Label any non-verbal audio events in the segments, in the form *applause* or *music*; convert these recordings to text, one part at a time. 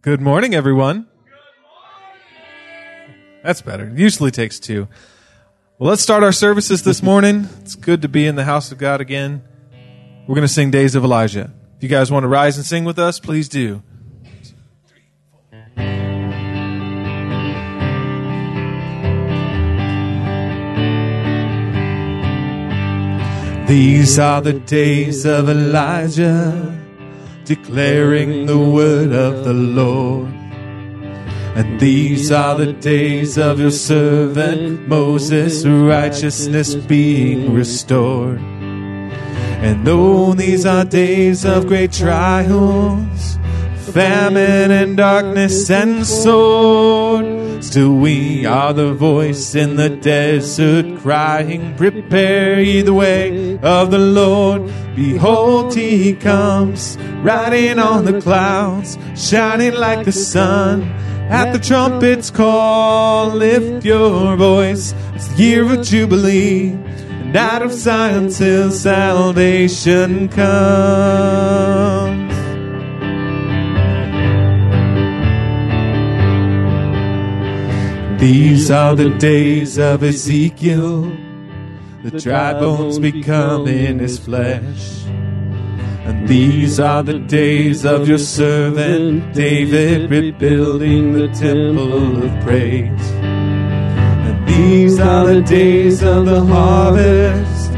Good morning, everyone. That's better. It usually takes two. Well, let's start our services this morning. *laughs* It's good to be in the house of God again. We're going to sing Days of Elijah. If you guys want to rise and sing with us, please do. These are the days of Elijah, declaring the word of the Lord. And these are the days of your servant Moses, righteousness being restored. And though these are days of great trials, famine and darkness and sword, Still, we are the voice in the desert crying, Prepare ye the way of the Lord. Behold, he comes, riding on the clouds, shining like the sun. At the trumpet's call, lift your voice. It's the year of Jubilee, and out of Zion till salvation comes. These are the days of Ezekiel, the dry bones becoming his flesh. And these are the days of your servant David, rebuilding the temple of praise. And these are the days of the harvest,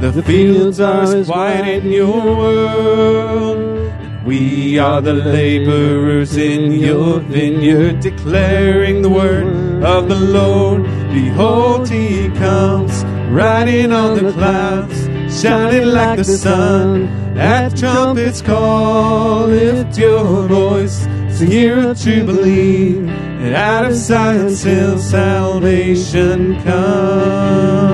the fields are as white in your world. We are the laborers in your vineyard, declaring the word of the Lord. Behold, he comes, riding on the clouds, shining like the sun. At trumpet's call, lift your voice. The year of Jubilee, and out of Zion till salvation comes.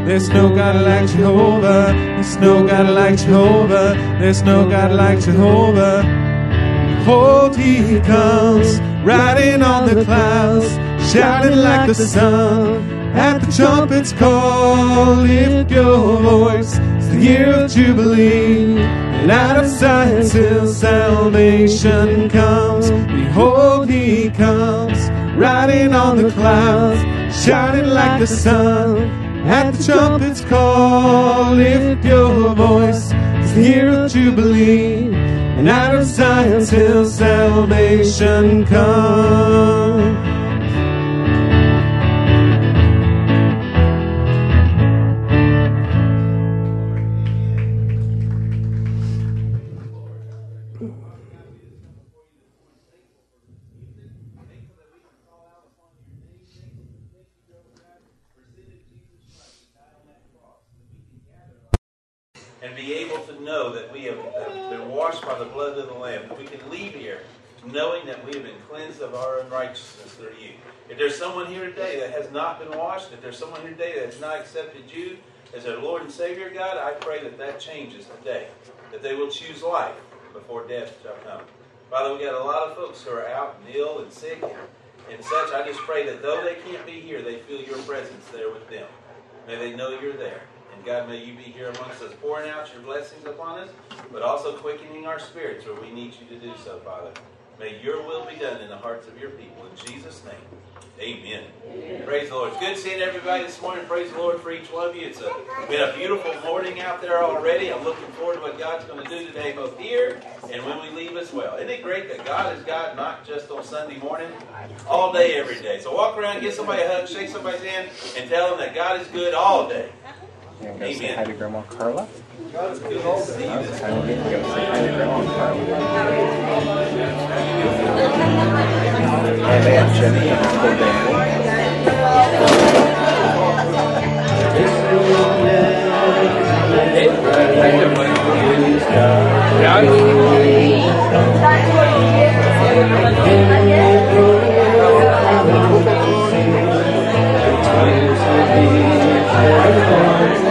There's no God like Jehovah. There's no God like Jehovah. There's no God like Jehovah. Behold, he comes, riding on the clouds, shouting like the sun. At the trumpet's call, lift your voice. It's the year of Jubilee. And out of Zion till salvation comes. Behold, he comes, riding on the clouds, shining like the sun. At the trumpet's call, lift your voice. It's the year of Jubilee. And out of Zion till salvation comes. Unrighteousness through you. If there's someone here today that has not been washed, if there's someone here today that has not accepted you as their Lord and Savior, God, I pray that that changes today. That they will choose life before death shall come. Father, we got a lot of folks who are out and ill and sick and, and such. I just pray that though they can't be here, they feel your presence there with them. May they know you're there. And God, may you be here amongst us, pouring out your blessings upon us, but also quickening our spirits where we need you to do so, Father. May your will be done in the hearts of your people. In Jesus' name, amen. amen. Praise the Lord. It's good seeing everybody this morning. Praise the Lord for each one of you. It's a, been a beautiful morning out there already. I'm looking forward to what God's going to do today, both here and when we leave as well. Isn't it great that God is God not just on Sunday morning, all day, every day? So walk around, give somebody a hug, shake somebody's hand, and tell them that God is good all day. And go say hi to Grandma Carla. To go say hi to Grandma Carla. And they Jenny and Uncle Dan. Yeah.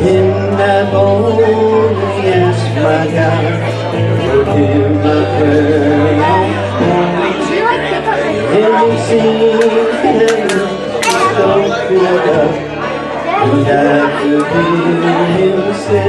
In that hole, yes, my God, will hear my prayer. Heaven sings, heaven don't look up, and I could hear him say,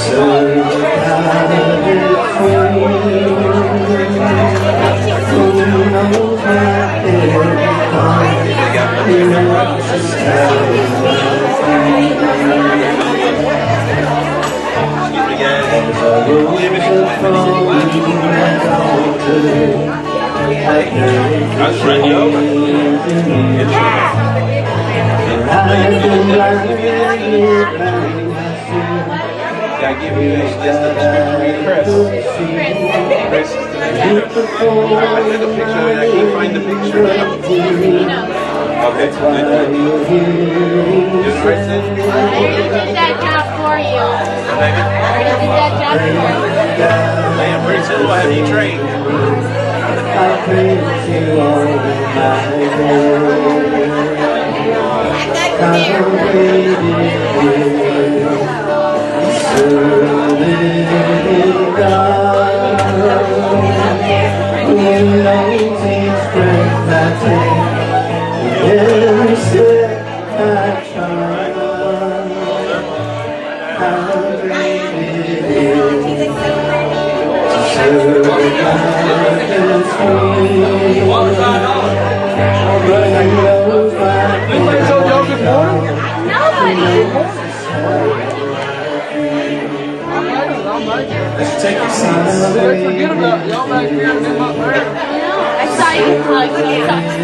child, I hear him. I was ready over. I give you this just a description of Chris. Chris is the picture. I took a picture of it. I can't find the picture. Okay, good. Just right there. I already did that job for you. Baby. I already did that job for you. Man, pretty soon we'll have you trained. Take your seats. Forget about y'all back here them up there. I saw you like when you talked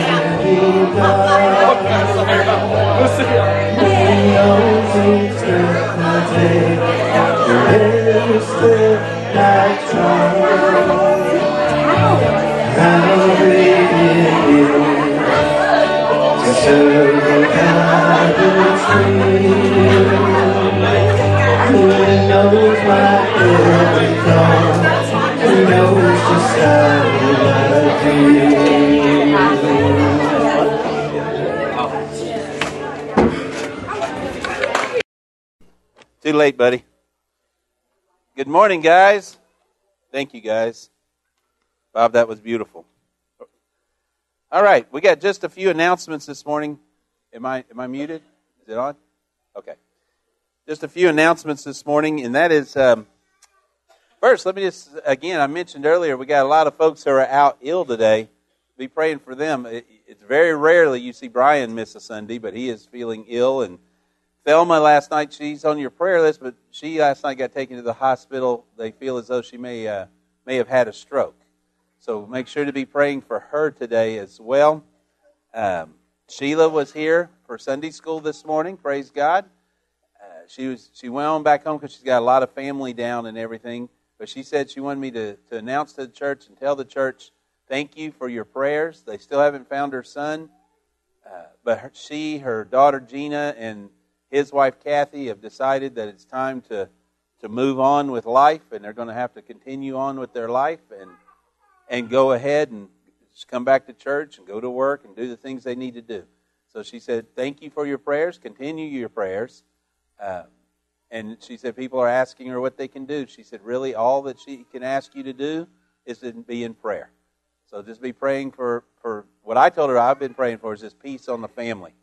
Too late, buddy. Good morning, guys. Thank you, guys. Bob, that was beautiful. All right, we got just a few announcements this morning. Am I am I muted? Is it on? Okay. Just a few announcements this morning, and that is um, first. Let me just again. I mentioned earlier we got a lot of folks who are out ill today. Be praying for them. It, it's very rarely you see Brian miss a Sunday, but he is feeling ill and Thelma last night, she's on your prayer list, but she last night got taken to the hospital. They feel as though she may uh, may have had a stroke. So make sure to be praying for her today as well. Um, Sheila was here for Sunday school this morning. Praise God. Uh, she was she went on back home because she's got a lot of family down and everything. But she said she wanted me to, to announce to the church and tell the church, thank you for your prayers. They still haven't found her son, uh, but her, she, her daughter Gina, and his wife Kathy have decided that it's time to to move on with life, and they're going to have to continue on with their life and and go ahead and come back to church and go to work and do the things they need to do. So she said, "Thank you for your prayers. Continue your prayers." Uh, and she said, people are asking her what they can do. She said, really, all that she can ask you to do is to be in prayer. So just be praying for, for what I told her I've been praying for is just peace on the family.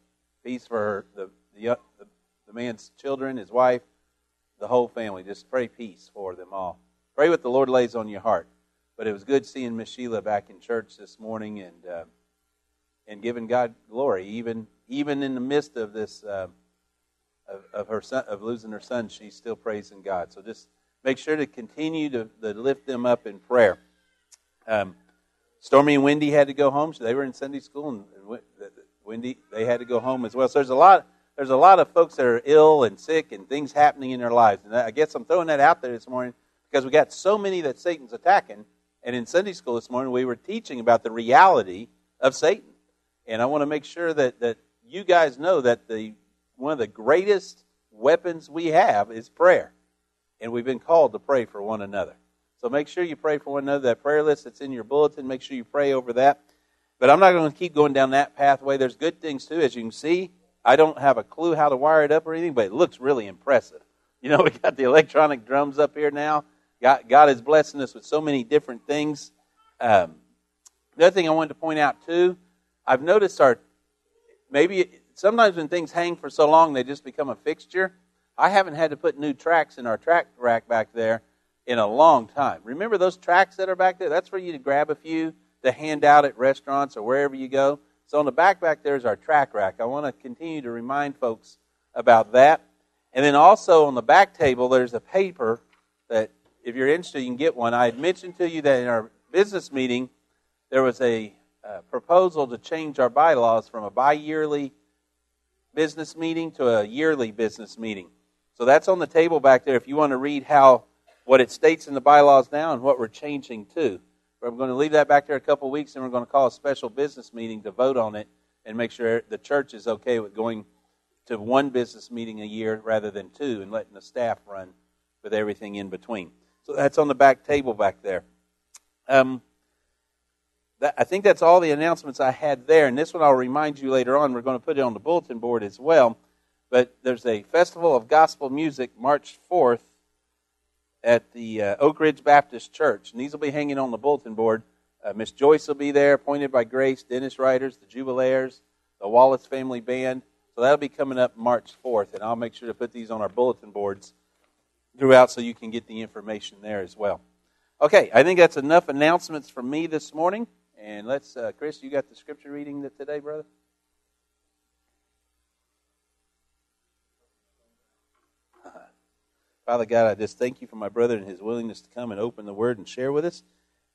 Peace for her, the, the, the, the man's children, his wife, the whole family. Just pray peace for them all. Pray what the Lord lays on your heart. But it was good seeing Miss Sheila back in church this morning and uh, and giving God glory, even even in the midst of this uh, of, of her son of losing her son, she's still praising God. So just make sure to continue to, to lift them up in prayer. Um, Stormy and Wendy had to go home, so they were in Sunday school, and, and Wendy they had to go home as well. So there's a lot there's a lot of folks that are ill and sick and things happening in their lives. And I guess I'm throwing that out there this morning because we got so many that Satan's attacking. And in Sunday school this morning, we were teaching about the reality of Satan. And I want to make sure that, that you guys know that the one of the greatest weapons we have is prayer. And we've been called to pray for one another. So make sure you pray for one another. That prayer list that's in your bulletin, make sure you pray over that. But I'm not going to keep going down that pathway. There's good things too. As you can see, I don't have a clue how to wire it up or anything, but it looks really impressive. You know, *laughs* we got the electronic drums up here now. God, God is blessing us with so many different things. Um, the other thing I wanted to point out too, I've noticed our maybe sometimes when things hang for so long they just become a fixture. I haven't had to put new tracks in our track rack back there in a long time. Remember those tracks that are back there? That's for you to grab a few to hand out at restaurants or wherever you go. So on the back back there is our track rack. I want to continue to remind folks about that. And then also on the back table, there's a paper that if you're interested, you can get one. I had mentioned to you that in our business meeting, there was a uh, proposal to change our bylaws from a bi-yearly business meeting to a yearly business meeting. So that's on the table back there if you want to read how what it states in the bylaws now and what we're changing to. I'm going to leave that back there a couple weeks, and we're going to call a special business meeting to vote on it and make sure the church is okay with going to one business meeting a year rather than two and letting the staff run with everything in between. So that's on the back table back there. Um, that, I think that's all the announcements I had there. And this one I'll remind you later on. We're going to put it on the bulletin board as well. But there's a Festival of Gospel Music March 4th at the uh, Oak Ridge Baptist Church. And these will be hanging on the bulletin board. Uh, Miss Joyce will be there, appointed by Grace, Dennis Riders, the Jubilaires, the Wallace Family Band. So that'll be coming up March 4th. And I'll make sure to put these on our bulletin boards throughout so you can get the information there as well. Okay, I think that's enough announcements from me this morning. And let's, uh, Chris, you got the scripture reading today, brother? *laughs* Father God, I just thank you for my brother and his willingness to come and open the Word and share with us.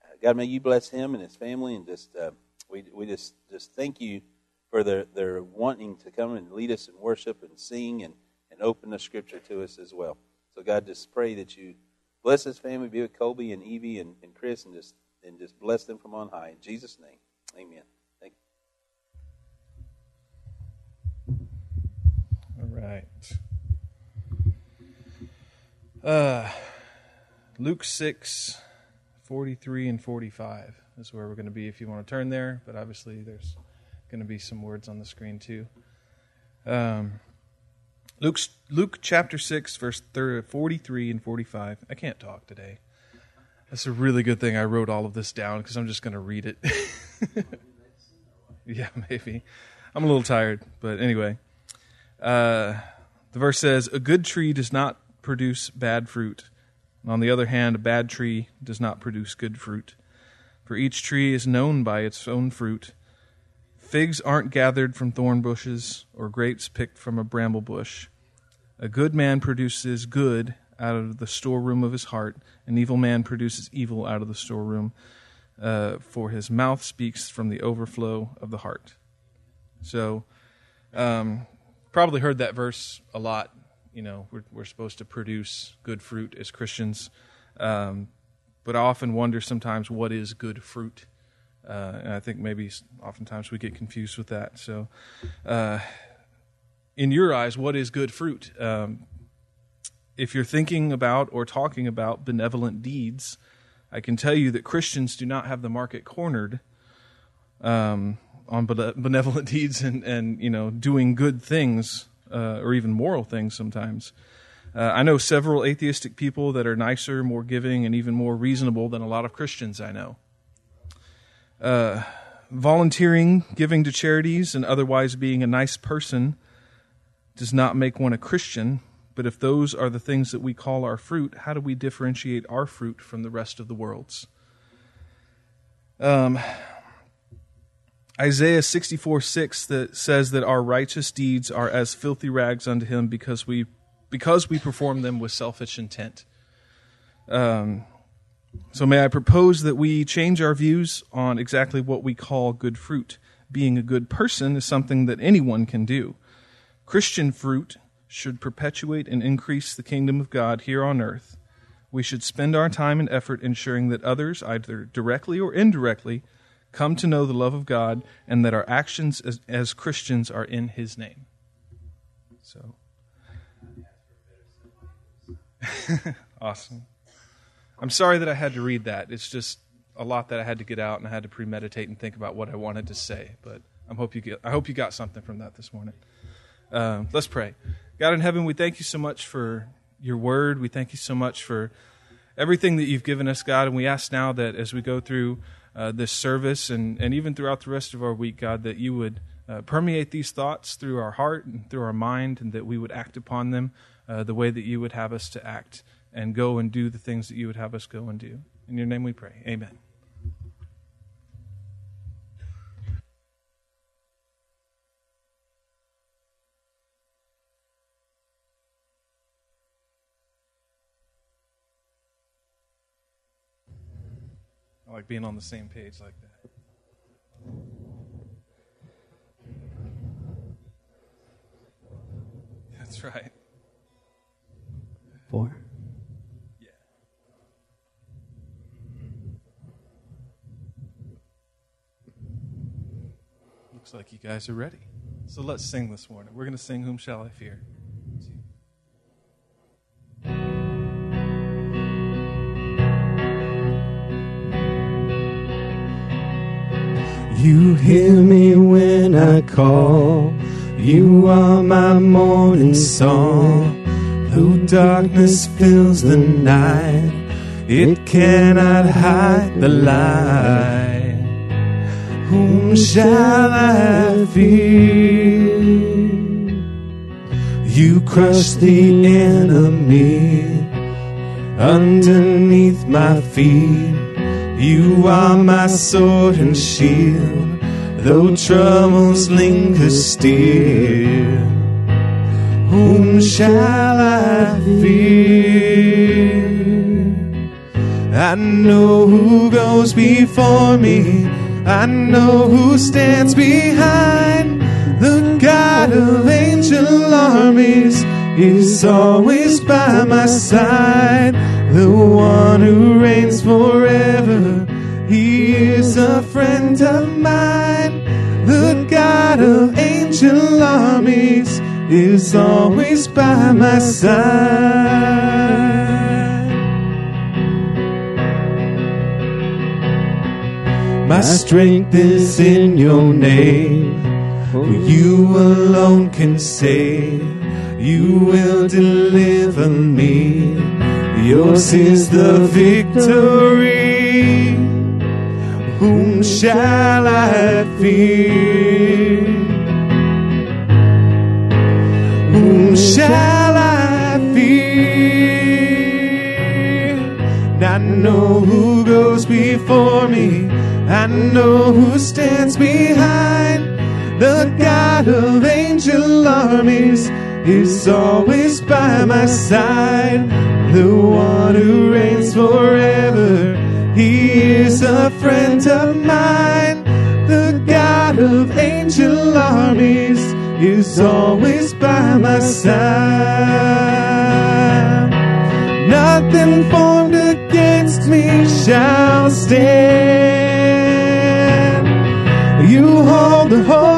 Uh, God, may you bless him and his family, and just uh, we we just just thank you for their their wanting to come and lead us in worship and sing and and open the Scripture to us as well. So God, just pray that you bless this family, be with Kobe and Evie and, and Chris, and just and just bless them from on high in Jesus' name, Amen. Thank you. All right. Uh, Luke 6, 43 and 45 is where we're going to be if you want to turn there, but obviously there's going to be some words on the screen too. Um, Luke, Luke chapter 6, verse 43 and 45. I can't talk today. That's a really good thing I wrote all of this down because I'm just going to read it. *laughs* yeah, maybe. I'm a little tired, but anyway. Uh, the verse says, A good tree does not produce bad fruit. On the other hand, a bad tree does not produce good fruit. For each tree is known by its own fruit. Figs aren't gathered from thorn bushes, or grapes picked from a bramble bush. A good man produces good out of the storeroom of his heart, an evil man produces evil out of the storeroom, uh, for his mouth speaks from the overflow of the heart. So, um, probably heard that verse a lot you know we're, we're supposed to produce good fruit as Christians, um, but I often wonder sometimes what is good fruit, uh, and I think maybe oftentimes we get confused with that. So, uh, in your eyes, what is good fruit? Um, if you're thinking about or talking about benevolent deeds, I can tell you that Christians do not have the market cornered. Um, on benevolent *laughs* deeds and, and you know doing good things uh, or even moral things sometimes. Uh, I know several atheistic people that are nicer, more giving, and even more reasonable than a lot of Christians I know. Uh, volunteering, giving to charities, and otherwise being a nice person does not make one a Christian. But if those are the things that we call our fruit, how do we differentiate our fruit from the rest of the world's? Um, Isaiah 64 6 that says that our righteous deeds are as filthy rags unto him because we because we perform them with selfish intent. Um, so may I propose that we change our views on exactly what we call good fruit. Being a good person is something that anyone can do. Christian fruit should perpetuate and increase the kingdom of God here on earth. We should spend our time and effort ensuring that others, either directly or indirectly, come to know the love of God and that our actions as, as Christians are in His name. So, *laughs* awesome. I'm sorry that I had to read that. It's just a lot that I had to get out, and I had to premeditate and think about what I wanted to say. But I hope you get. I hope you got something from that this morning. Um, let's pray. God in heaven, we thank you so much for your word. We thank you so much for everything that you've given us, God. And we ask now that as we go through uh, this service and, and even throughout the rest of our week, God, that you would uh, permeate these thoughts through our heart and through our mind, and that we would act upon them uh, the way that you would have us to act and go and do the things that you would have us go and do. In your name we pray. Amen. I like being on the same page like that. That's right. Four. Looks like you guys are ready. So let's sing this morning. We're going to sing Whom Shall I Fear? You hear me when I call. You are my morning song. Though darkness fills the night, it cannot hide the light. Whom shall I fear? You crush the enemy underneath my feet. You are my sword and shield, though troubles linger still. Whom shall I fear? I know who goes before me, I know who stands behind. The God of angel armies is always by my side. The one who reigns forever, he is a friend of mine. The God of angel armies is always by my side. My strength is in your name. You alone can save. You will deliver me. Yours is the victory. Whom shall I fear? Whom shall I fear? I know who goes before me. I know who stands behind. The God of angel armies is always by my side. The one who reigns forever. He is a friend of mine. The God of angel armies is always by my side. Nothing formed against me shall stand. You hold the whole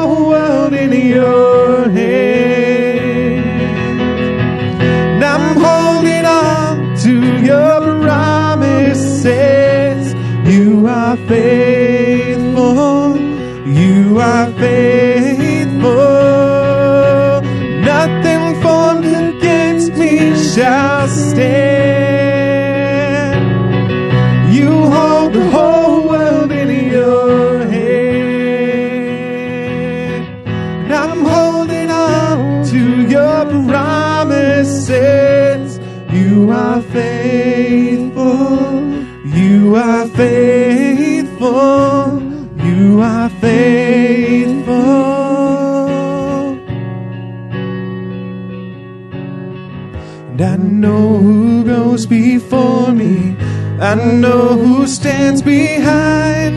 I know who stands behind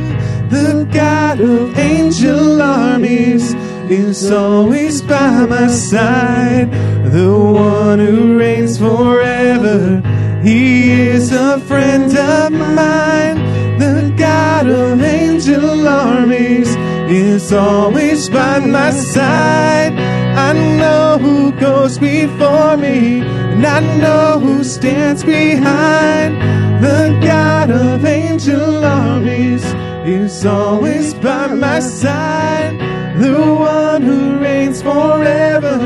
the God of angel armies is always by my side, the one who reigns forever. He is a friend of mine, the God of angel armies is always by my side. I know who goes before me, and I know who stands behind. The God of angel armies is always by my side. The one who reigns forever,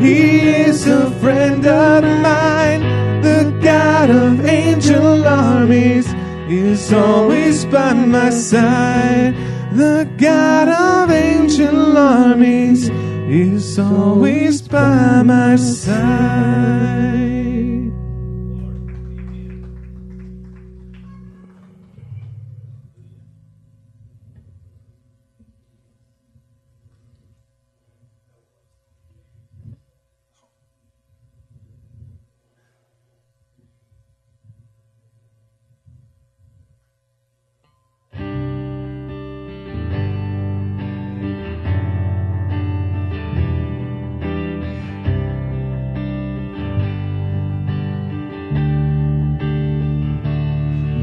he is a friend of mine. The God of angel armies is always by my side. The God of angel armies is always by my side.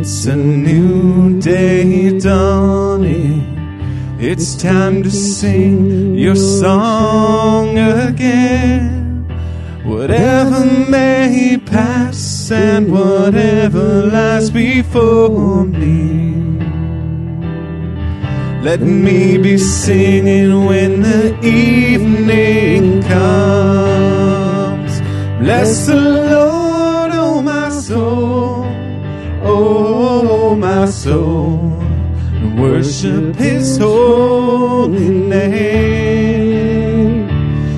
It's a new day dawning. It's time to sing your song again. Whatever may pass and whatever lies before me. Let me be singing when the evening comes. Bless the Lord, my soul, and worship His holy name.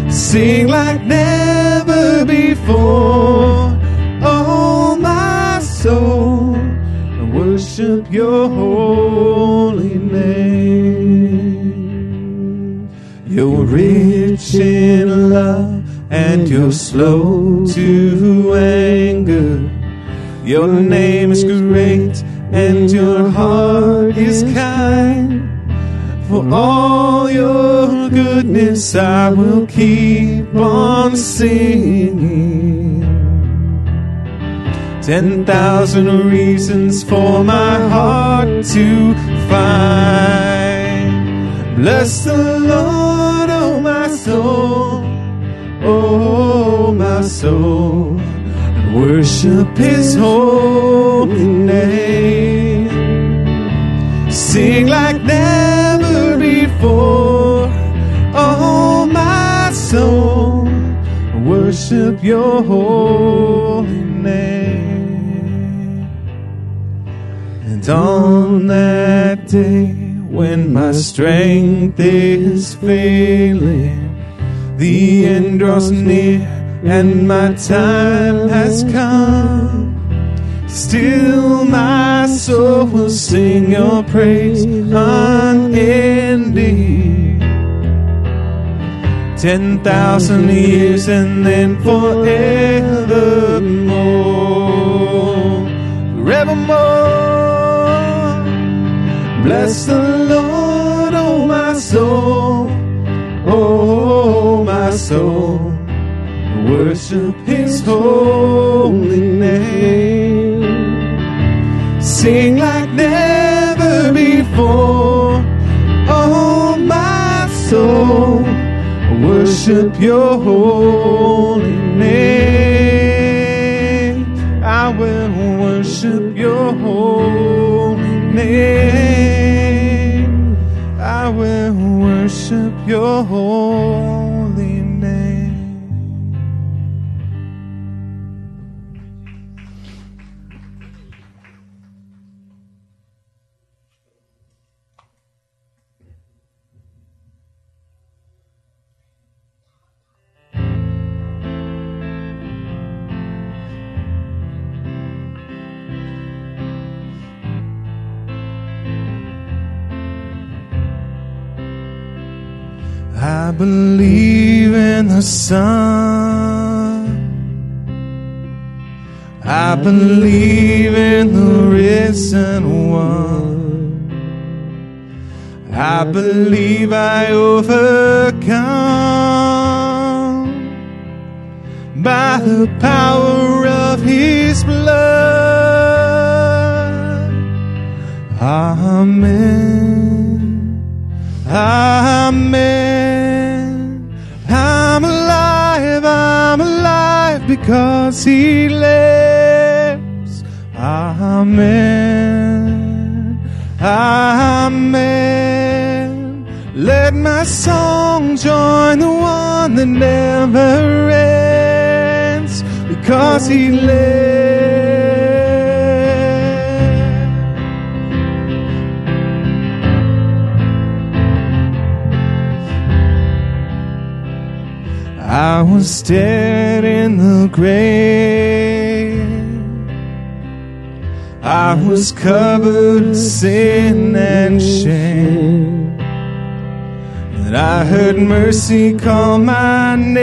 Sing like never before, oh my soul, and worship Your holy name. You're rich in love and you're slow to anger. Your name is great and your heart is kind. For all your goodness, I will keep on singing. Ten thousand reasons for my heart to find. Bless the Lord, oh my soul, oh my soul worship his holy name. Sing like never before, oh my soul, worship your holy name. And on that day when my strength is failing, the end draws near and my time has come. Still, my soul will sing your praise unending. Ten thousand years and then forevermore, forevermore. Bless the Lord, oh my soul, oh my soul worship his holy name. Sing like never before, oh my soul, worship your holy name. I will worship your holy name. I will worship your holy I believe in the Son. I believe in the risen one. I believe I overcome by the power of his blood. Amen. Amen. Because he lives. Amen. Amen. Let my song join the one that never ends because he lives. I was dead in the grave. I was covered in sin and shame. And I heard mercy call my name.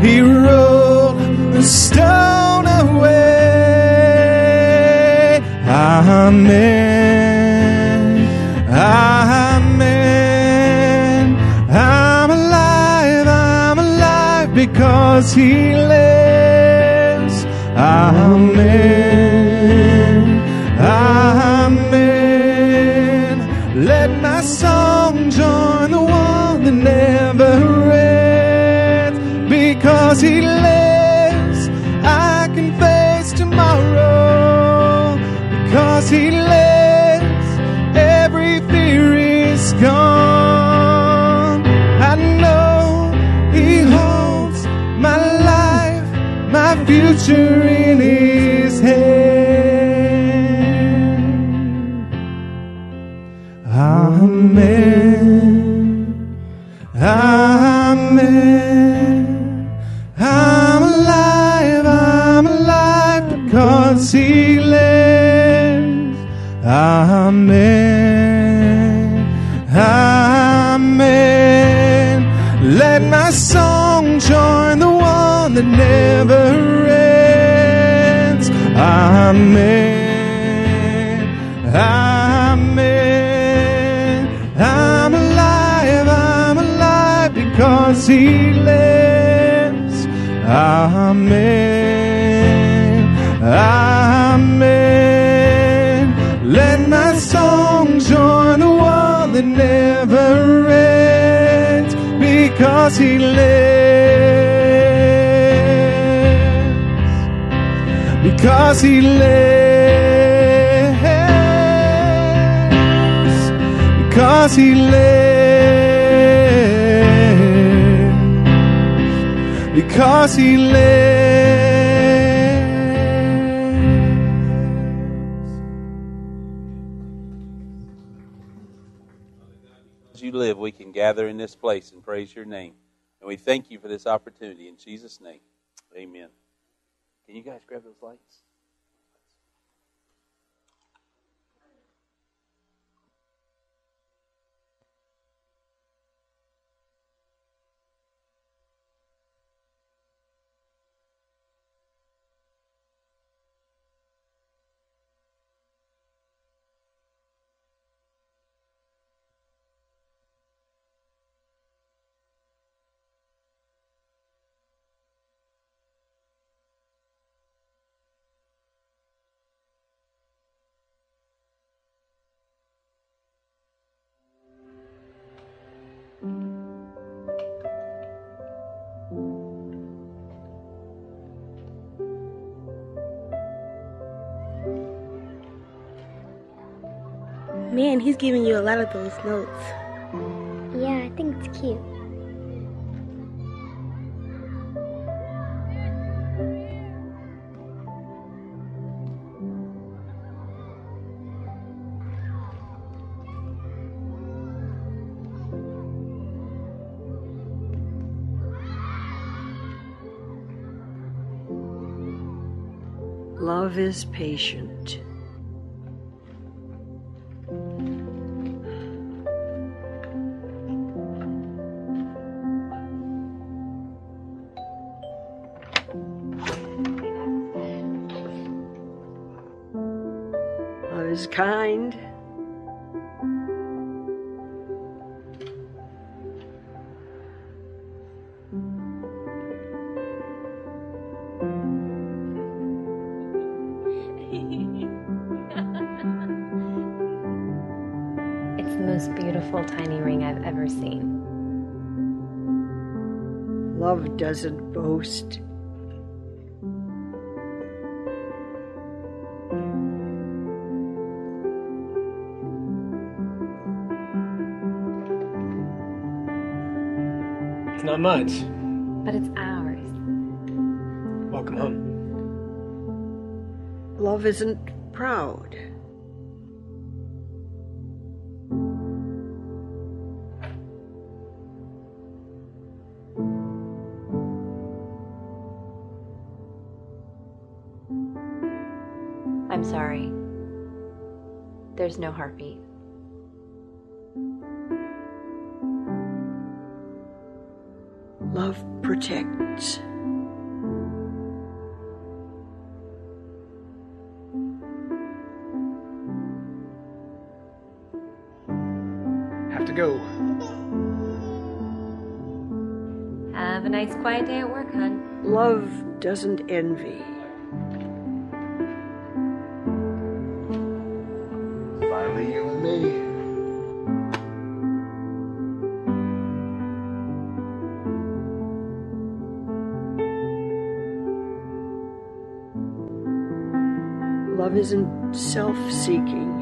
He rolled the stone away. Amen. Because He lives. Amen. And praise your name. And we thank you for this opportunity in Jesus' name. Amen. Can you guys grab those lights? Man, he's giving you a lot of those notes. Yeah, I think it's cute. Love is patient. Doesn't. It's not much. But it's ours. Welcome home. Love isn't proud. There's no heartbeat. Love protects. Have to go. Have a nice quiet day at work, hon. Love doesn't envy. Self seeking.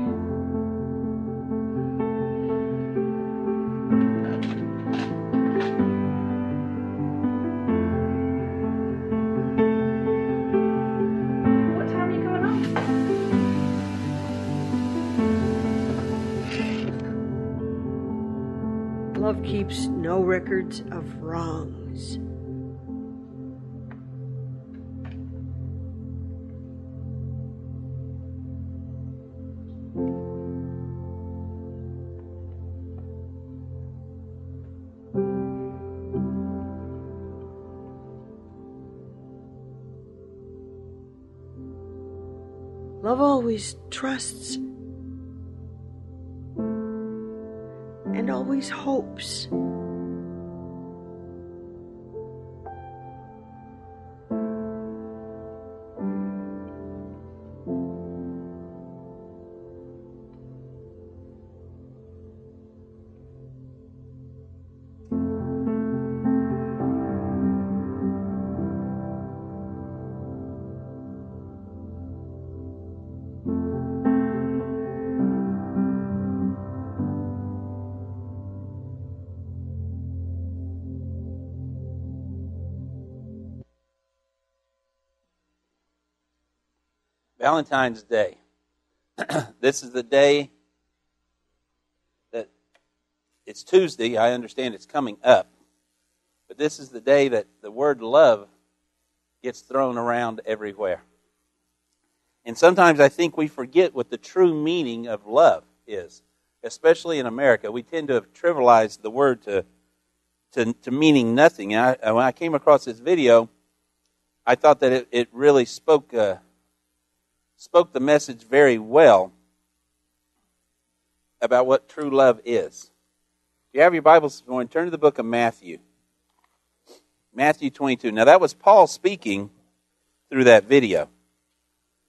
What time are you going home? Love keeps no records of wrongs. Love always trusts and always hopes. Valentine's Day. *clears throat* this is the day that it's Tuesday. I understand it's coming up. But this is the day that the word love gets thrown around everywhere. And sometimes I think we forget what the true meaning of love is, especially in America. We tend to have trivialized the word to, to, to meaning nothing. And I, when I came across this video, I thought that it, it really spoke. Uh, spoke the message very well about what true love is. If you have your Bibles this morning, turn to the book of Matthew. Matthew 22. Now, that was Paul speaking through that video.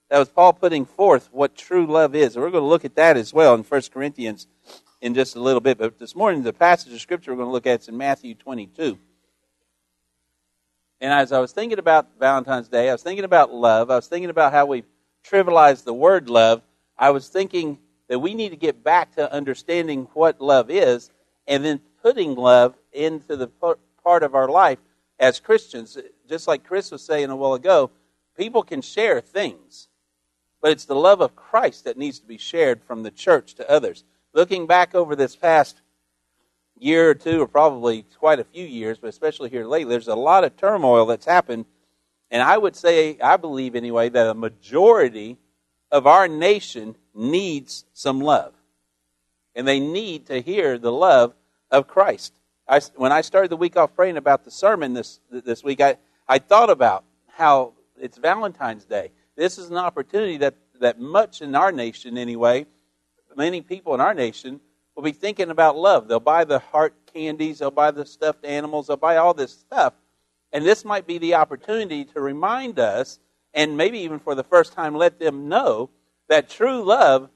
That was Paul putting forth what true love is. And we're going to look at that as well in 1 Corinthians in just a little bit. But this morning, the passage of Scripture we're going to look at is in Matthew 22. And as I was thinking about Valentine's Day, I was thinking about love. I was thinking about how we trivialize the word love. I was thinking that we need to get back to understanding what love is and then putting love into the part of our life as Christians. Just like Chris was saying a while ago, people can share things, but it's the love of Christ that needs to be shared from the church to others. Looking back over this past year or two, or probably quite a few years, but especially here lately, there's a lot of turmoil that's happened. And I would say, I believe anyway, that a majority of our nation needs some love. And they need to hear the love of Christ. I, when I started the week off praying about the sermon this, this week, I, I thought about how it's Valentine's Day. This is an opportunity that, that much in our nation, anyway, many people in our nation will be thinking about love. They'll buy the heart candies, they'll buy the stuffed animals, they'll buy all this stuff. And this might be the opportunity to remind us, and maybe even for the first time, let them know that true love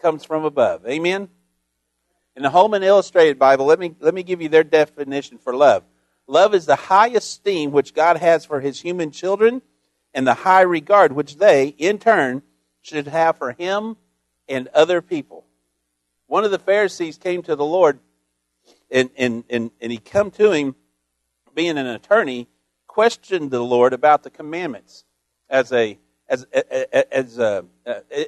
comes from above. Amen? In the Holman Illustrated Bible, let me, let me give you their definition for love. Love is the high esteem which God has for his human children and the high regard which they, in turn, should have for him and other people. One of the Pharisees came to the Lord, and, and, and, and he come to him, being an attorney, questioned the Lord about the commandments as a as as a,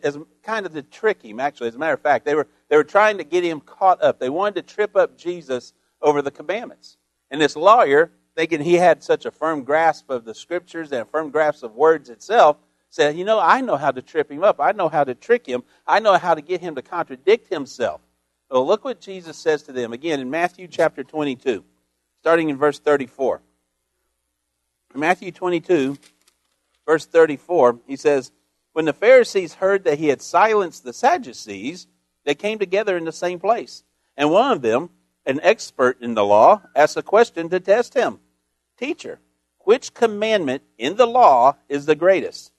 as kind of to trick him. Actually, as a matter of fact, they were they were trying to get him caught up. They wanted to trip up Jesus over the commandments. And this lawyer, thinking he had such a firm grasp of the scriptures and a firm grasp of words itself, said, You know, I know how to trip him up. I know how to trick him. I know how to get him to contradict himself. Well, look what Jesus says to them again in Matthew chapter 22, starting in verse 34. Matthew 22, verse 34, he says, When the Pharisees heard that he had silenced the Sadducees, they came together in the same place. And one of them, an expert in the law, asked a question to test him Teacher, which commandment in the law is the greatest?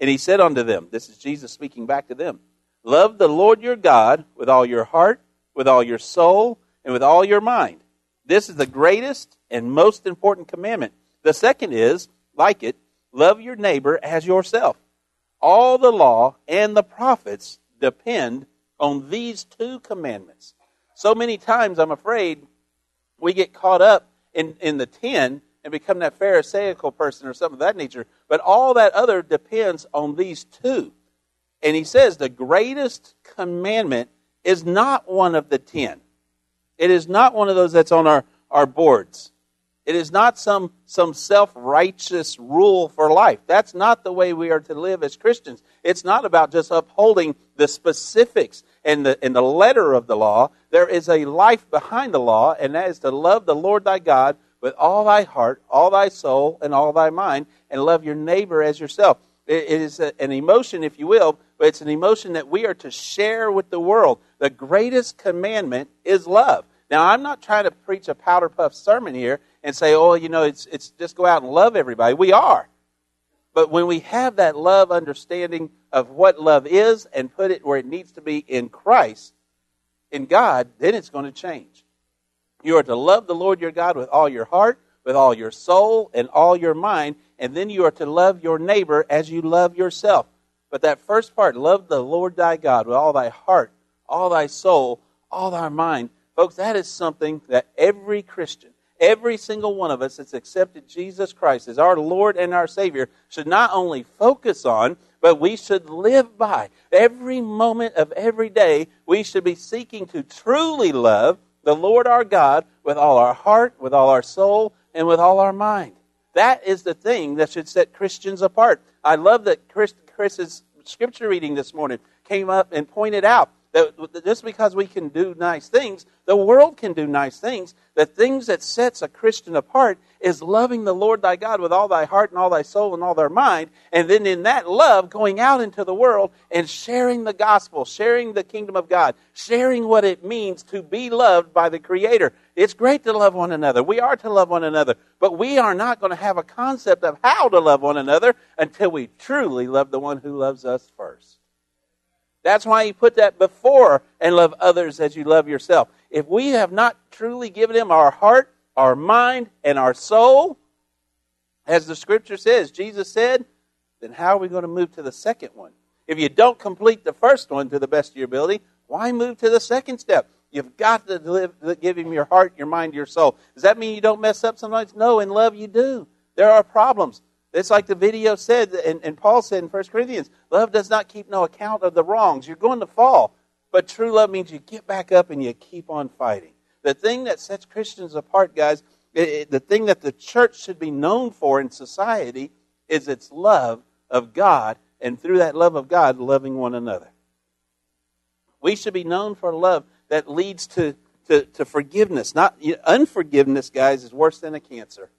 And he said unto them, This is Jesus speaking back to them Love the Lord your God with all your heart, with all your soul, and with all your mind. This is the greatest and most important commandment. The second is, like it, love your neighbor as yourself. All the law and the prophets depend on these two commandments. So many times, I'm afraid, we get caught up in, in the ten and become that Pharisaical person or something of that nature. But all that other depends on these two. And he says the greatest commandment is not one of the ten. It is not one of those that's on our, our boards. It is not some, some self righteous rule for life. That's not the way we are to live as Christians. It's not about just upholding the specifics and the, and the letter of the law. There is a life behind the law, and that is to love the Lord thy God with all thy heart, all thy soul, and all thy mind, and love your neighbor as yourself. it is an emotion, if you will, but it's an emotion that we are to share with the world. The greatest commandment is love. Now, I'm not trying to preach a powder puff sermon here and say, oh, you know, it's, it's just go out and love everybody. We are. But when we have that love understanding of what love is and put it where it needs to be in Christ, in God, then it's going to change. You are to love the Lord your God with all your heart, with all your soul, and all your mind, and then you are to love your neighbor as you love yourself. But that first part, love the Lord thy God with all thy heart, all thy soul, all thy mind. Folks, that is something that every Christian, every single one of us that's accepted Jesus Christ as our Lord and our Savior should not only focus on, but we should live by. Every moment of every day, we should be seeking to truly love the Lord our God with all our heart, with all our soul, and with all our mind. That is the thing that should set Christians apart. I love that Chris, Chris's scripture reading this morning came up and pointed out that just because we can do nice things, the world can do nice things. The things that sets a Christian apart is loving the Lord thy God with all thy heart and all thy soul and all thy mind. And then in that love, going out into the world and sharing the gospel, sharing the kingdom of God, sharing what it means to be loved by the Creator. It's great to love one another. We are to love one another. But we are not going to have a concept of how to love one another until we truly love the one who loves us first. That's why he put that before and love others as you love yourself. If we have not truly given him our heart, our mind, and our soul, as the scripture says, Jesus said, then how are we going to move to the second one? If you don't complete the first one to the best of your ability, why move to the second step? You've got to live, give him your heart, your mind, your soul. Does that mean you don't mess up sometimes? No, in love you do. There are problems. It's like the video said, and, and Paul said in 1 Corinthians, love does not keep no account of the wrongs. You're going to fall. But true love means you get back up and you keep on fighting. The thing that sets Christians apart, guys, it, it, the thing that the church should be known for in society is its love of God, and through that love of God, loving one another. We should be known for love that leads to, to, to forgiveness. Not unforgiveness, guys, is worse than a cancer.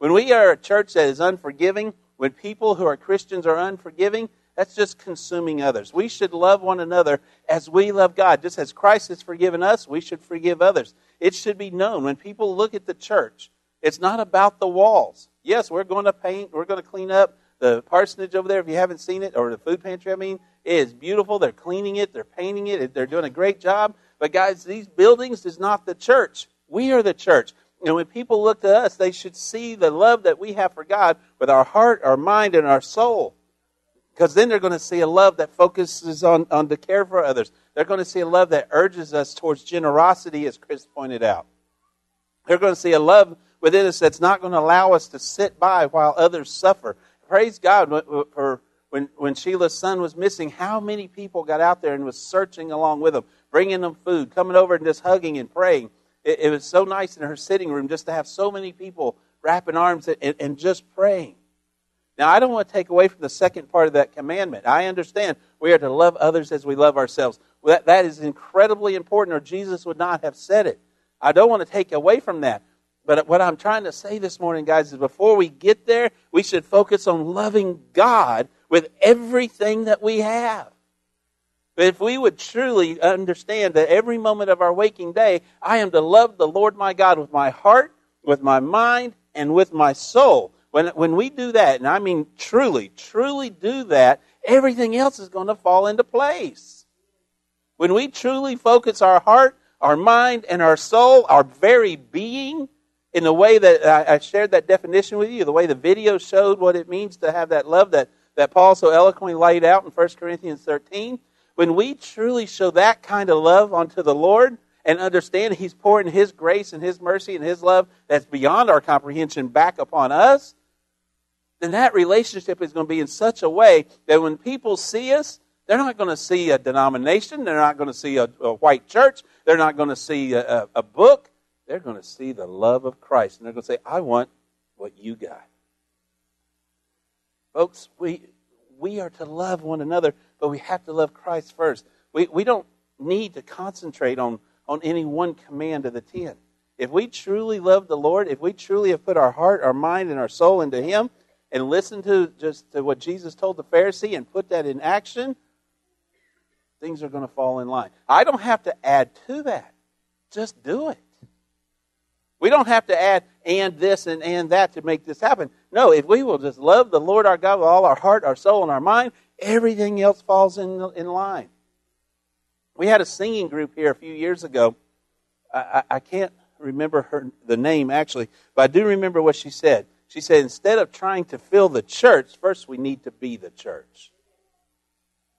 When we are a church that is unforgiving, when people who are Christians are unforgiving, That's just consuming others. We should love one another as we love God. Just as Christ has forgiven us, we should forgive others. It should be known when people look at the church, it's not about the walls. Yes, we're going to paint, we're going to clean up the parsonage over there if you haven't seen it, or the food pantry, I mean. It is beautiful. They're cleaning it, they're painting it, they're doing a great job. But guys, these buildings is not the church. We are the church. And when people look to us, they should see the love that we have for God with our heart, our mind, and our soul. Because then they're going to see a love that focuses on, on the care for others. They're going to see a love that urges us towards generosity, as Chris pointed out. They're going to see a love within us that's not going to allow us to sit by while others suffer. Praise God for when, when Sheila's son was missing, how many people got out there and was searching along with him, bringing them food, coming over and just hugging and praying. It, it was so nice in her sitting room just to have so many people wrapping arms and, and just praying. Now, I don't want to take away from the second part of that commandment. I understand we are to love others as we love ourselves. That, that is incredibly important, or Jesus would not have said it. I don't want to take away from that. But what I'm trying to say this morning, guys, is before we get there, we should focus on loving God with everything that we have. But if we would truly understand that every moment of our waking day, I am to love the Lord my God with my heart, with my mind, and with my soul. When, when we do that, and I mean truly, truly do that, everything else is going to fall into place. When we truly focus our heart, our mind, and our soul, our very being, in the way that I, I shared that definition with you, the way the video showed what it means to have that love that that Paul so eloquently laid out in 1 Corinthians 13, when we truly show that kind of love unto the Lord and understand He's pouring His grace and His mercy and His love that's beyond our comprehension back upon us, then that relationship is going to be in such a way that when people see us, they're not going to see a denomination, they're not going to see a, a white church, they're not going to see a, a, a book, they're going to see the love of Christ. And they're going to say, I want what you got. Folks, we, we are to love one another, but we have to love Christ first. We, we don't need to concentrate on, on any one command of the ten. If we truly love the Lord, if we truly have put our heart, our mind, and our soul into Him, and listen to just to what Jesus told the Pharisee and put that in action, things are going to fall in line. I don't have to add to that. Just do it. We don't have to add and this and and that to make this happen. No, if we will just love the Lord our God with all our heart, our soul, and our mind, everything else falls in, in line. We had a singing group here a few years ago. I, I, I can't remember her the name actually, but I do remember what she said. She said, instead of trying to fill the church, first we need to be the church.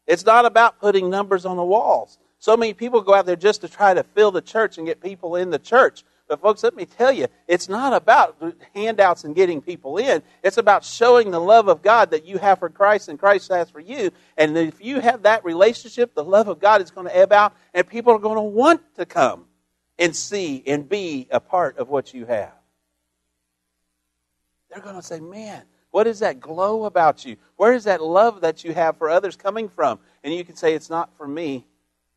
It's not about putting numbers on the walls. So many people go out there just to try to fill the church and get people in the church. But, folks, let me tell you, it's not about handouts and getting people in. It's about showing the love of God that you have for Christ and Christ has for you. And if you have that relationship, the love of God is going to ebb out, and people are going to want to come and see and be a part of what you have. They're going to say, man, what is that glow about you? Where is that love that you have for others coming from? And you can say, it's not for me.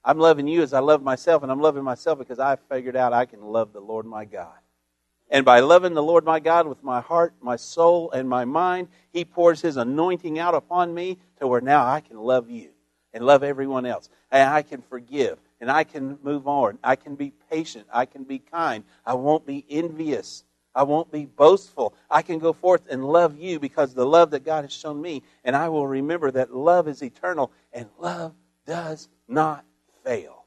I'm loving you as I love myself, and I'm loving myself because I figured out I can love the Lord my God. And by loving the Lord my God with my heart, my soul, and my mind, He pours His anointing out upon me to where now I can love you and love everyone else. And I can forgive and I can move on. I can be patient. I can be kind. I won't be envious. I won't be boastful. I can go forth and love you because the love that God has shown me. And I will remember that love is eternal and love does not fail.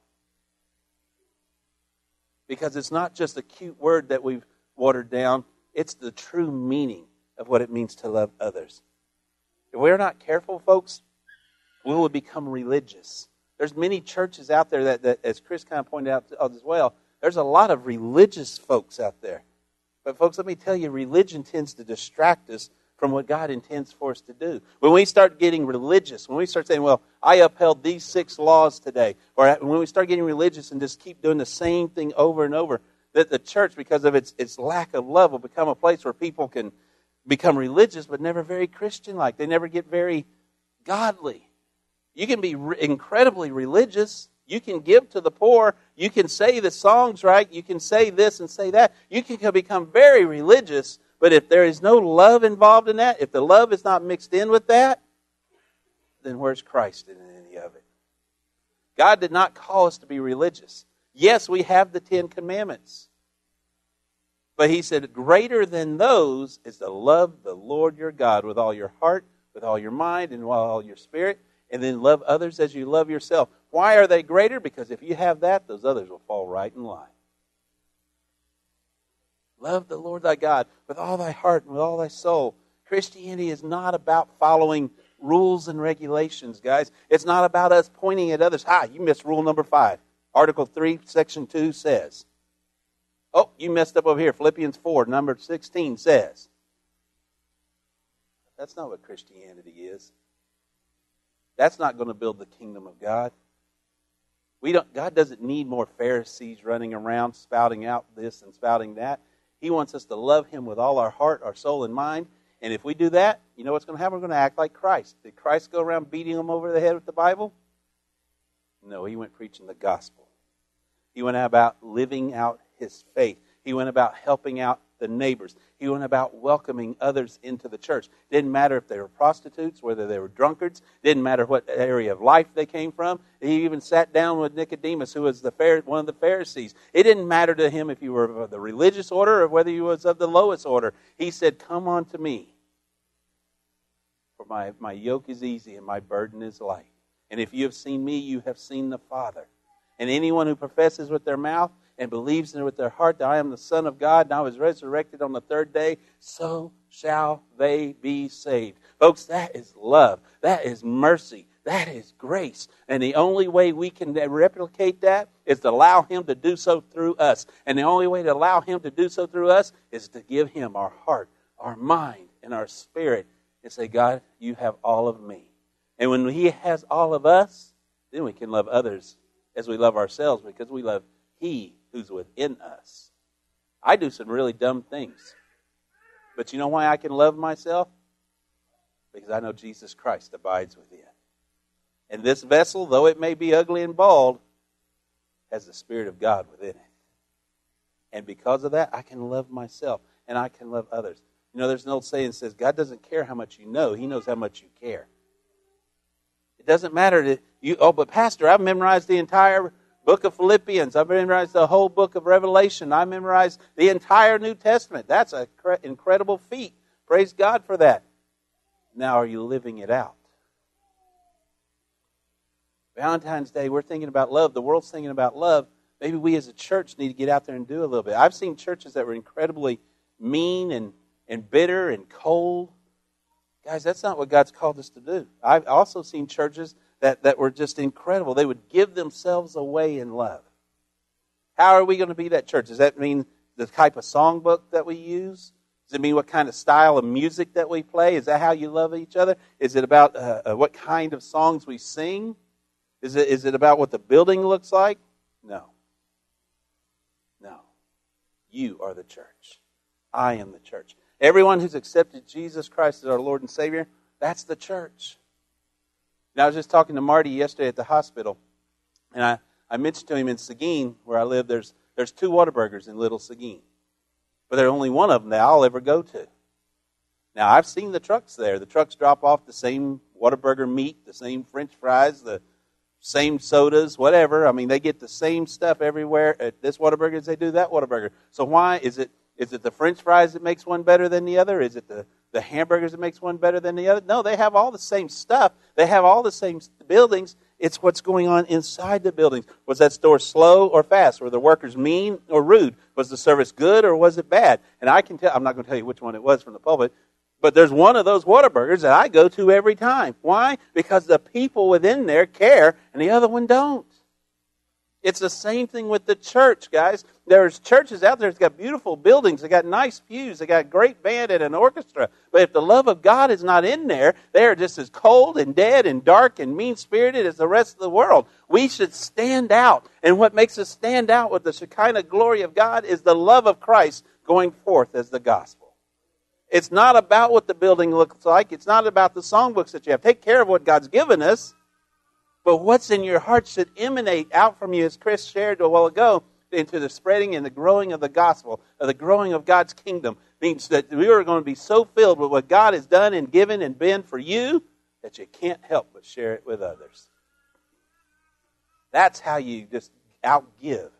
Because it's not just a cute word that we've watered down, it's the true meaning of what it means to love others. If we're not careful, folks, we will become religious. There's many churches out there that, that as Chris kind of pointed out as well, there's a lot of religious folks out there. But, folks, let me tell you, religion tends to distract us from what God intends for us to do. When we start getting religious, when we start saying, well, I upheld these six laws today, or when we start getting religious and just keep doing the same thing over and over, that the church, because of its, its lack of love, will become a place where people can become religious but never very Christian like. They never get very godly. You can be re- incredibly religious. You can give to the poor. You can say the songs right. You can say this and say that. You can become very religious, but if there is no love involved in that, if the love is not mixed in with that, then where's Christ in any of it? God did not call us to be religious. Yes, we have the Ten Commandments. But he said, greater than those is to love the Lord your God with all your heart, with all your mind, and with all your spirit, and then love others as you love yourself. Why are they greater? Because if you have that, those others will fall right in line. Love the Lord thy God with all thy heart and with all thy soul. Christianity is not about following rules and regulations, guys. It's not about us pointing at others. Ah, you missed rule number five. Article 3, section 2 says. Oh, you messed up over here. Philippians 4, number 16 says. That's not what Christianity is. That's not going to build the kingdom of God. We don't, God doesn't need more Pharisees running around spouting out this and spouting that. He wants us to love Him with all our heart, our soul, and mind. And if we do that, you know what's going to happen? We're going to act like Christ. Did Christ go around beating them over the head with the Bible? No, he went preaching the gospel. He went about living out his faith. He went about helping out the neighbors. He went about welcoming others into the church. Didn't matter if they were prostitutes, whether they were drunkards. Didn't matter what area of life they came from. He even sat down with Nicodemus, who was the one of the Pharisees. It didn't matter to him if you were of the religious order or whether you was of the lowest order. He said, "Come on to me, for my my yoke is easy and my burden is light. And if you have seen me, you have seen the Father." And anyone who professes with their mouth and believes in with their heart that I am the Son of God and I was resurrected on the third day, so shall they be saved. Folks, that is love. That is mercy. That is grace. And the only way we can replicate that is to allow Him to do so through us. And the only way to allow Him to do so through us is to give Him our heart, our mind, and our spirit and say, God, you have all of me. And when He has all of us, then we can love others as we love ourselves because we love He who's within us. I do some really dumb things. But you know why I can love myself? Because I know Jesus Christ abides within. And this vessel, though it may be ugly and bald, has the Spirit of God within it. And because of that, I can love myself and I can love others. You know, there's an old saying that says, God doesn't care how much you know, He knows how much you care. It doesn't matter you, oh, but Pastor, I've memorized the entire book of Philippians. I memorized the whole book of Revelation. I memorized the entire New Testament. That's an incredible feat. Praise God for that. Now, are you living it out? Valentine's Day, we're thinking about love. The world's thinking about love. Maybe we as a church need to get out there and do a little bit. I've seen churches that were incredibly mean and, and bitter and cold. Guys, that's not what God's called us to do. I've also seen churches that, that were just incredible. They would give themselves away in love. How are we going to be that church? Does that mean the type of songbook that we use? Does it mean what kind of style of music that we play? Is that how you love each other? Is it about uh, uh, what kind of songs we sing? Is it, is it about what the building looks like? No. No. You are the church. I am the church. Everyone who's accepted Jesus Christ as our Lord and Savior, that's the church. And I was just talking to Marty yesterday at the hospital, and I, I mentioned to him in Seguin, where I live, there's, there's two Whataburgers in Little Seguin. But there's only one of them that I'll ever go to. Now, I've seen the trucks there. The trucks drop off the same Whataburger meat, the same French fries, the same sodas, whatever. I mean, they get the same stuff everywhere at this Whataburger as they do that Whataburger. So why is it is it the French fries that makes one better than the other? Is it the the hamburgers that makes one better than the other. No, they have all the same stuff. They have all the same buildings. It's what's going on inside the buildings. Was that store slow or fast? Were the workers mean or rude? Was the service good or was it bad? And I can tell, I'm not going to tell you which one it was from the pulpit, but there's one of those Whataburgers that I go to every time. Why? Because the people within there care and the other one don't. It's the same thing with the church, guys. There's churches out there that's got beautiful buildings, they got nice pews, they got great band and an orchestra. But if the love of God is not in there, they are just as cold and dead and dark and mean spirited as the rest of the world. We should stand out. And what makes us stand out with the Shekinah glory of God is the love of Christ going forth as the gospel. It's not about what the building looks like. It's not about the songbooks that you have. Take care of what God's given us. But what's in your heart should emanate out from you, as Chris shared a while ago, into the spreading and the growing of the gospel, of the growing of God's kingdom. Means that we are going to be so filled with what God has done and given and been for you that you can't help but share it with others. That's how you just outgive.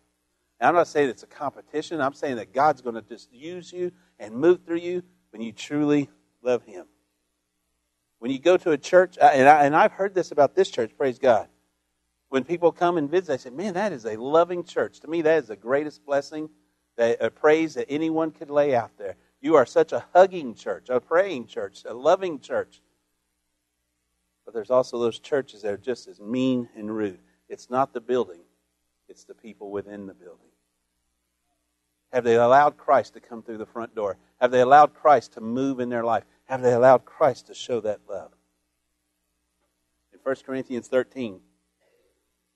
Now, I'm not saying it's a competition. I'm saying that God's going to just use you and move through you when you truly love Him. When you go to a church, and, I, and I've heard this about this church, praise God. When people come and visit, they say, Man, that is a loving church. To me, that is the greatest blessing, that, a praise that anyone could lay out there. You are such a hugging church, a praying church, a loving church. But there's also those churches that are just as mean and rude. It's not the building, it's the people within the building. Have they allowed Christ to come through the front door? Have they allowed Christ to move in their life? Have they allowed Christ to show that love? In 1 Corinthians 13,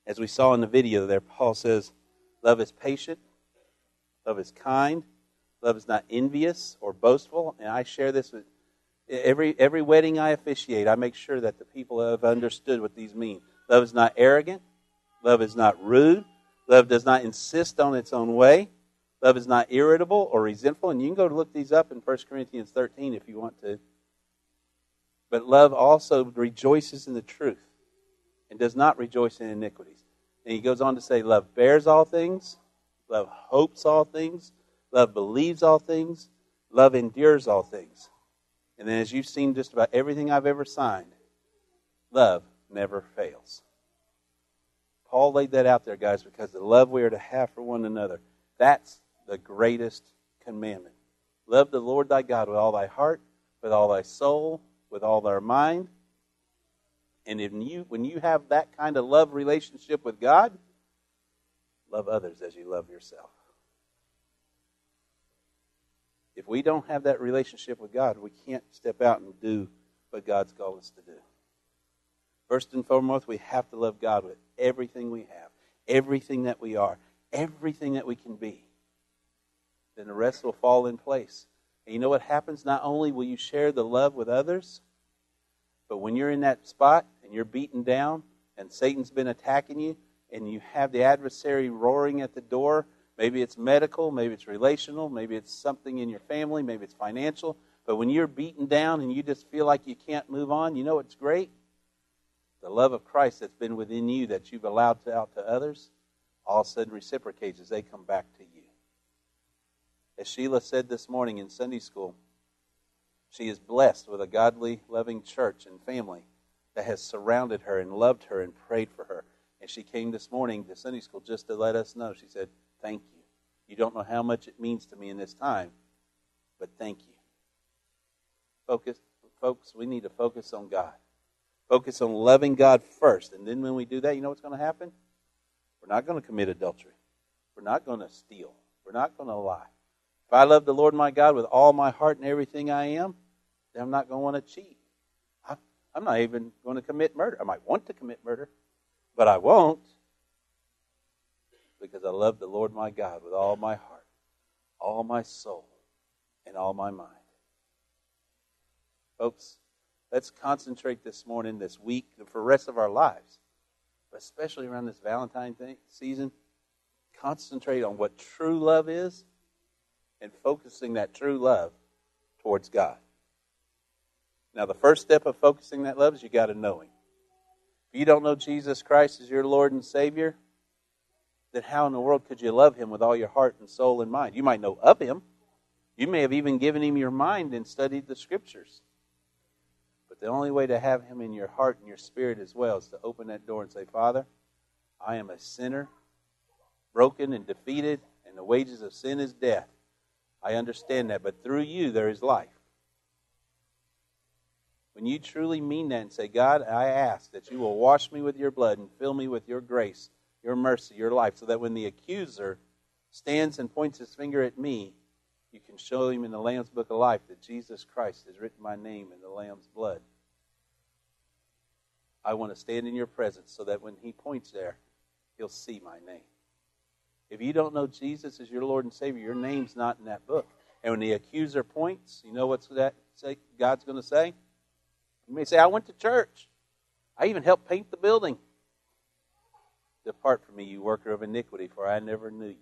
as we saw in the video there, Paul says, Love is patient, love is kind, love is not envious or boastful. And I share this with every, every wedding I officiate, I make sure that the people have understood what these mean. Love is not arrogant, love is not rude, love does not insist on its own way. Love is not irritable or resentful. And you can go look these up in 1 Corinthians 13 if you want to. But love also rejoices in the truth and does not rejoice in iniquities. And he goes on to say, Love bears all things, love hopes all things, love believes all things, love endures all things. And then, as you've seen just about everything I've ever signed, love never fails. Paul laid that out there, guys, because the love we are to have for one another, that's the greatest commandment. Love the Lord thy God with all thy heart, with all thy soul, with all thy mind. And if you, when you have that kind of love relationship with God, love others as you love yourself. If we don't have that relationship with God, we can't step out and do what God's called us to do. First and foremost, we have to love God with everything we have, everything that we are, everything that we can be then the rest will fall in place. And you know what happens? Not only will you share the love with others, but when you're in that spot and you're beaten down and Satan's been attacking you and you have the adversary roaring at the door, maybe it's medical, maybe it's relational, maybe it's something in your family, maybe it's financial, but when you're beaten down and you just feel like you can't move on, you know what's great? The love of Christ that's been within you that you've allowed out to others, all of a sudden reciprocates as they come back to you. As Sheila said this morning in Sunday school, she is blessed with a godly, loving church and family that has surrounded her and loved her and prayed for her. And she came this morning to Sunday school just to let us know. She said, Thank you. You don't know how much it means to me in this time, but thank you. Focus, folks, we need to focus on God. Focus on loving God first. And then when we do that, you know what's going to happen? We're not going to commit adultery. We're not going to steal. We're not going to lie. If I love the Lord my God with all my heart and everything I am, then I'm not going to want to cheat. I'm not even going to commit murder. I might want to commit murder, but I won't because I love the Lord my God with all my heart, all my soul, and all my mind. Folks, let's concentrate this morning, this week, and for the rest of our lives, but especially around this Valentine thing, season, concentrate on what true love is and focusing that true love towards God. Now, the first step of focusing that love is you got to know Him. If you don't know Jesus Christ as your Lord and Savior, then how in the world could you love Him with all your heart and soul and mind? You might know of Him. You may have even given Him your mind and studied the Scriptures. But the only way to have Him in your heart and your spirit as well is to open that door and say, Father, I am a sinner, broken and defeated, and the wages of sin is death. I understand that, but through you there is life. When you truly mean that and say, God, I ask that you will wash me with your blood and fill me with your grace, your mercy, your life, so that when the accuser stands and points his finger at me, you can show him in the Lamb's Book of Life that Jesus Christ has written my name in the Lamb's blood. I want to stand in your presence so that when he points there, he'll see my name. If you don't know Jesus as your Lord and Savior, your name's not in that book. And when the accuser points, you know what's that God's going to say? You may say, I went to church. I even helped paint the building. Depart from me, you worker of iniquity, for I never knew you.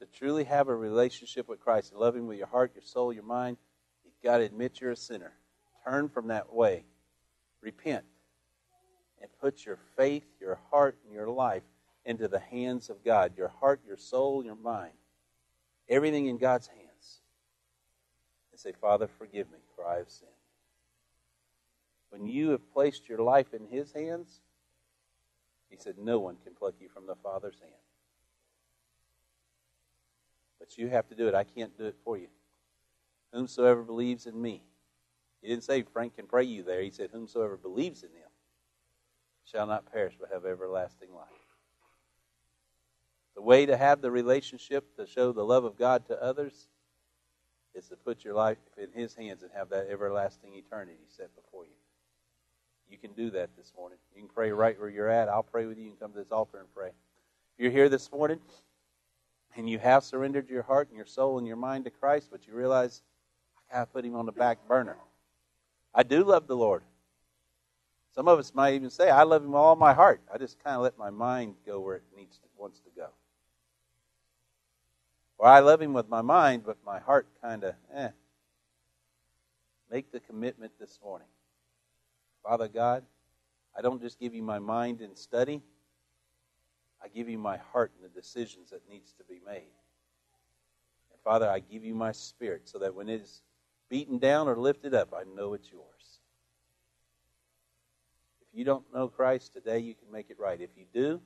To truly have a relationship with Christ and love Him with your heart, your soul, your mind, you've got to admit you're a sinner. Turn from that way. Repent. And put your faith, your heart, and your life into the hands of God. Your heart, your soul, your mind. Everything in God's hands. And say, Father, forgive me, for I have sinned. When you have placed your life in His hands, He said, no one can pluck you from the Father's hand. But you have to do it. I can't do it for you. Whomsoever believes in me. He didn't say Frank can pray you there. He said, Whomsoever believes in him shall not perish but have everlasting life. The way to have the relationship to show the love of God to others is to put your life in His hands and have that everlasting eternity set before you. You can do that this morning. You can pray right where you're at. I'll pray with you. You can come to this altar and pray. If you're here this morning and you have surrendered your heart and your soul and your mind to Christ, but you realize I gotta put him on the back burner. I do love the Lord. Some of us might even say, I love him with all my heart. I just kind of let my mind go where it needs to, wants to go. Or I love him with my mind, but my heart kind of, eh. Make the commitment this morning. Father God, I don't just give you my mind and study. I give you my heart and the decisions that needs to be made. And Father, I give you my spirit so that when it is beaten down or lifted up, I know it's yours. If you don't know Christ today, you can make it right. If you do,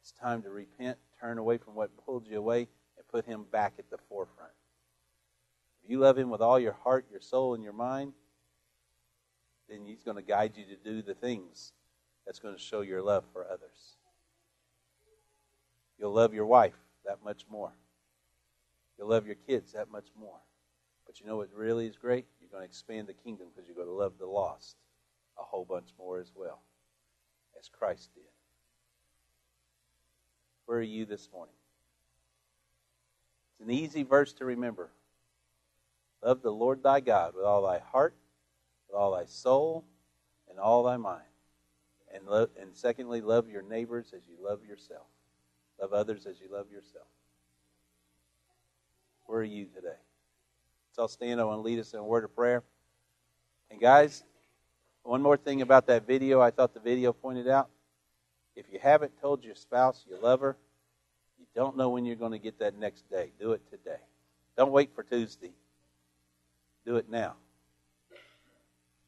it's time to repent, turn away from what pulled you away, put him back at the forefront. If you love him with all your heart, your soul, and your mind, then he's going to guide you to do the things that's going to show your love for others. You'll love your wife that much more. You'll love your kids that much more. But you know what really is great? You're going to expand the kingdom because you're going to love the lost a whole bunch more as well, as Christ did. Where are you this morning? It's an easy verse to remember. Love the Lord thy God with all thy heart, with all thy soul, and all thy mind. And, lo- and secondly, love your neighbors as you love yourself. Love others as you love yourself. Where are you today? So I'll stand. Want to lead us in a word of prayer. And guys, one more thing about that video I thought the video pointed out. If you haven't told your spouse you love her, don't know when you're going to get that next day. Do it today. Don't wait for Tuesday. Do it now.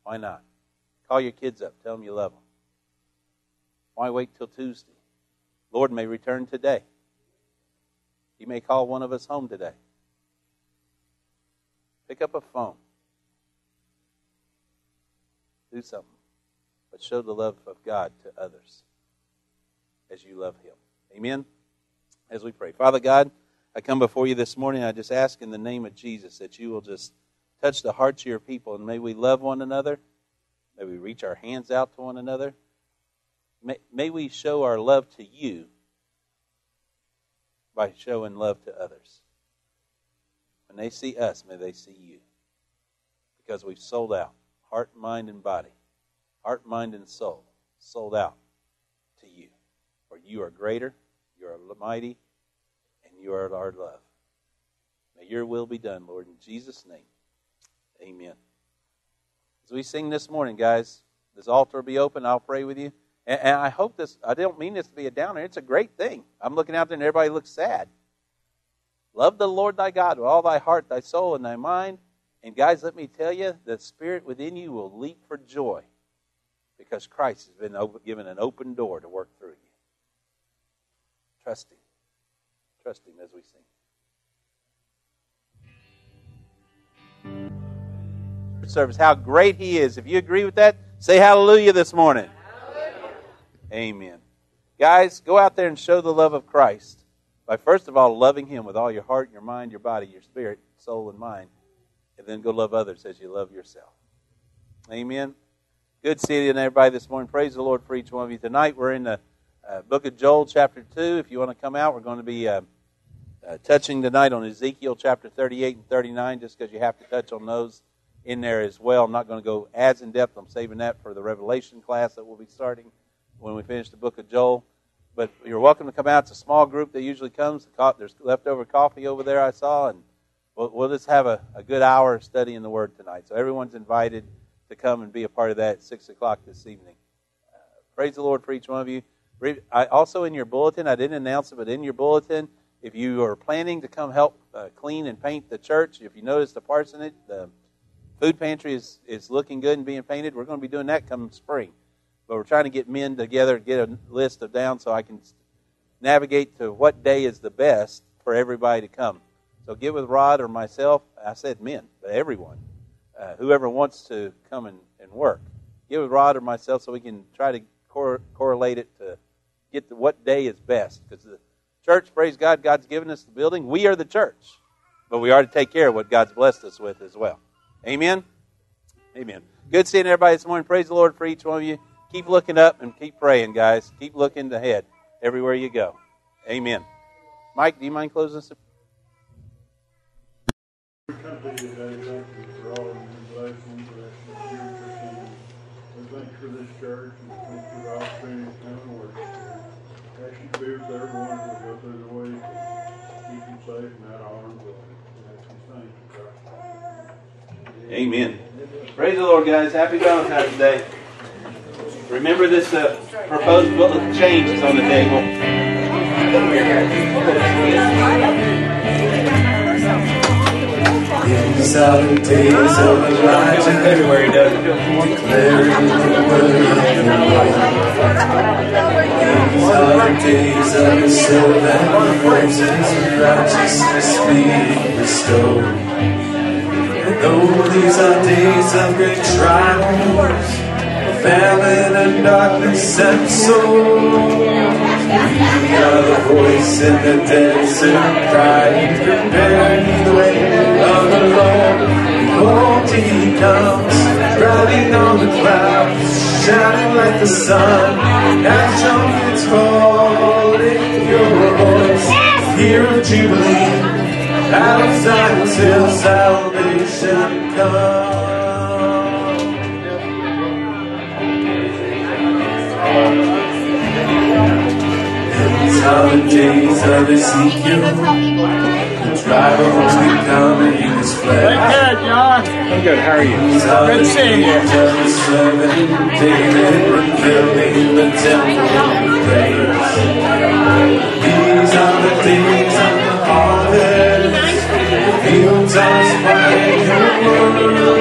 Why not? Call your kids up. Tell them you love them. Why wait till Tuesday? Lord may return today. He may call one of us home today. Pick up a phone. Do something. But show the love of God to others as you love Him. Amen? As we pray. Father God, I come before you this morning. I just ask in the name of Jesus that you will just touch the hearts of your people and may we love one another. May we reach our hands out to one another. May, may we show our love to you by showing love to others. When they see us, may they see you. Because we've sold out, heart, mind, and body, heart, mind, and soul, sold out to you. For you are greater, you are mighty, you are our love. May your will be done, Lord, in Jesus' name. Amen. As we sing this morning, guys, this altar will be open. I'll pray with you. And, and I hope this, I don't mean this to be a downer. It's a great thing. I'm looking out there and everybody looks sad. Love the Lord thy God with all thy heart, thy soul, and thy mind. And guys, let me tell you, the spirit within you will leap for joy because Christ has been open, given an open door to work through you. Trust Him. Trust Him as we sing. Service, how great He is. If you agree with that, say hallelujah this morning. Hallelujah. Amen. Guys, go out there and show the love of Christ by first of all loving Him with all your heart, your mind, your body, your spirit, soul, and mind, and then go love others as you love yourself. Amen. Good seeing everybody this morning. Praise the Lord for each one of you. Tonight we're in the uh, book of Joel, chapter 2. If you want to come out, we're going to be uh, uh, touching tonight on Ezekiel chapter 38 and 39, just because you have to touch on those in there as well. I'm not going to go as in depth. I'm saving that for the Revelation class that we'll be starting when we finish the book of Joel. But you're welcome to come out. It's a small group that usually comes. There's leftover coffee over there I saw, and we'll, we'll just have a, a good hour studying the Word tonight. So everyone's invited. to come and be a part of that at 6 o'clock this evening. Uh, praise the Lord for each one of you. I, also, in your bulletin, I didn't announce it, but in your bulletin, if you are planning to come help uh, clean and paint the church, if you notice the parsonage, the food pantry is, is looking good and being painted. We're going to be doing that come spring. But we're trying to get men together, get a list of down so I can navigate to what day is the best for everybody to come. So get with Rod or myself. I said men, but everyone, uh, whoever wants to come and, and work. Get with Rod or myself so we can try to cor- correlate it to get to what day is best. Because the church, praise God, God's given us the building. We are the church, but we are to take care of what God's blessed us with as well. Amen. Amen. Good seeing everybody this morning. Praise the Lord for each one of you. Keep looking up and keep praying, guys. Keep looking ahead everywhere you go. Amen. Mike, do you mind closing us? you today, thank you for all blessings for this church and thank you for the opportunity to come and worship. Ask you to everyone as go through the week. Keep them safe and out of harm's way. Amen. Praise the Lord, guys. Happy Valentine's Day. Remember this uh, proposed book of change is on the table. These are the days of Elijah, everywhere he does. declaring the word of the Days of the servant Moses, righteousness being restored. And though these are days of great trials, famine and darkness and sorrow. We are the voice in the desert crying, prepare the way of the Lord. Behold, he comes, riding on the clouds, shining like the sun. As trumpets call, lift your voice, year of jubilee. Out of Zion's hill, salvation comes. These are the days of Ezekiel. I'm coming in his flesh. Good, John. I'm good. How are you? Good seeing you. David, rebuilding the temple praise. These are the days of the harvest. Fields are smiling.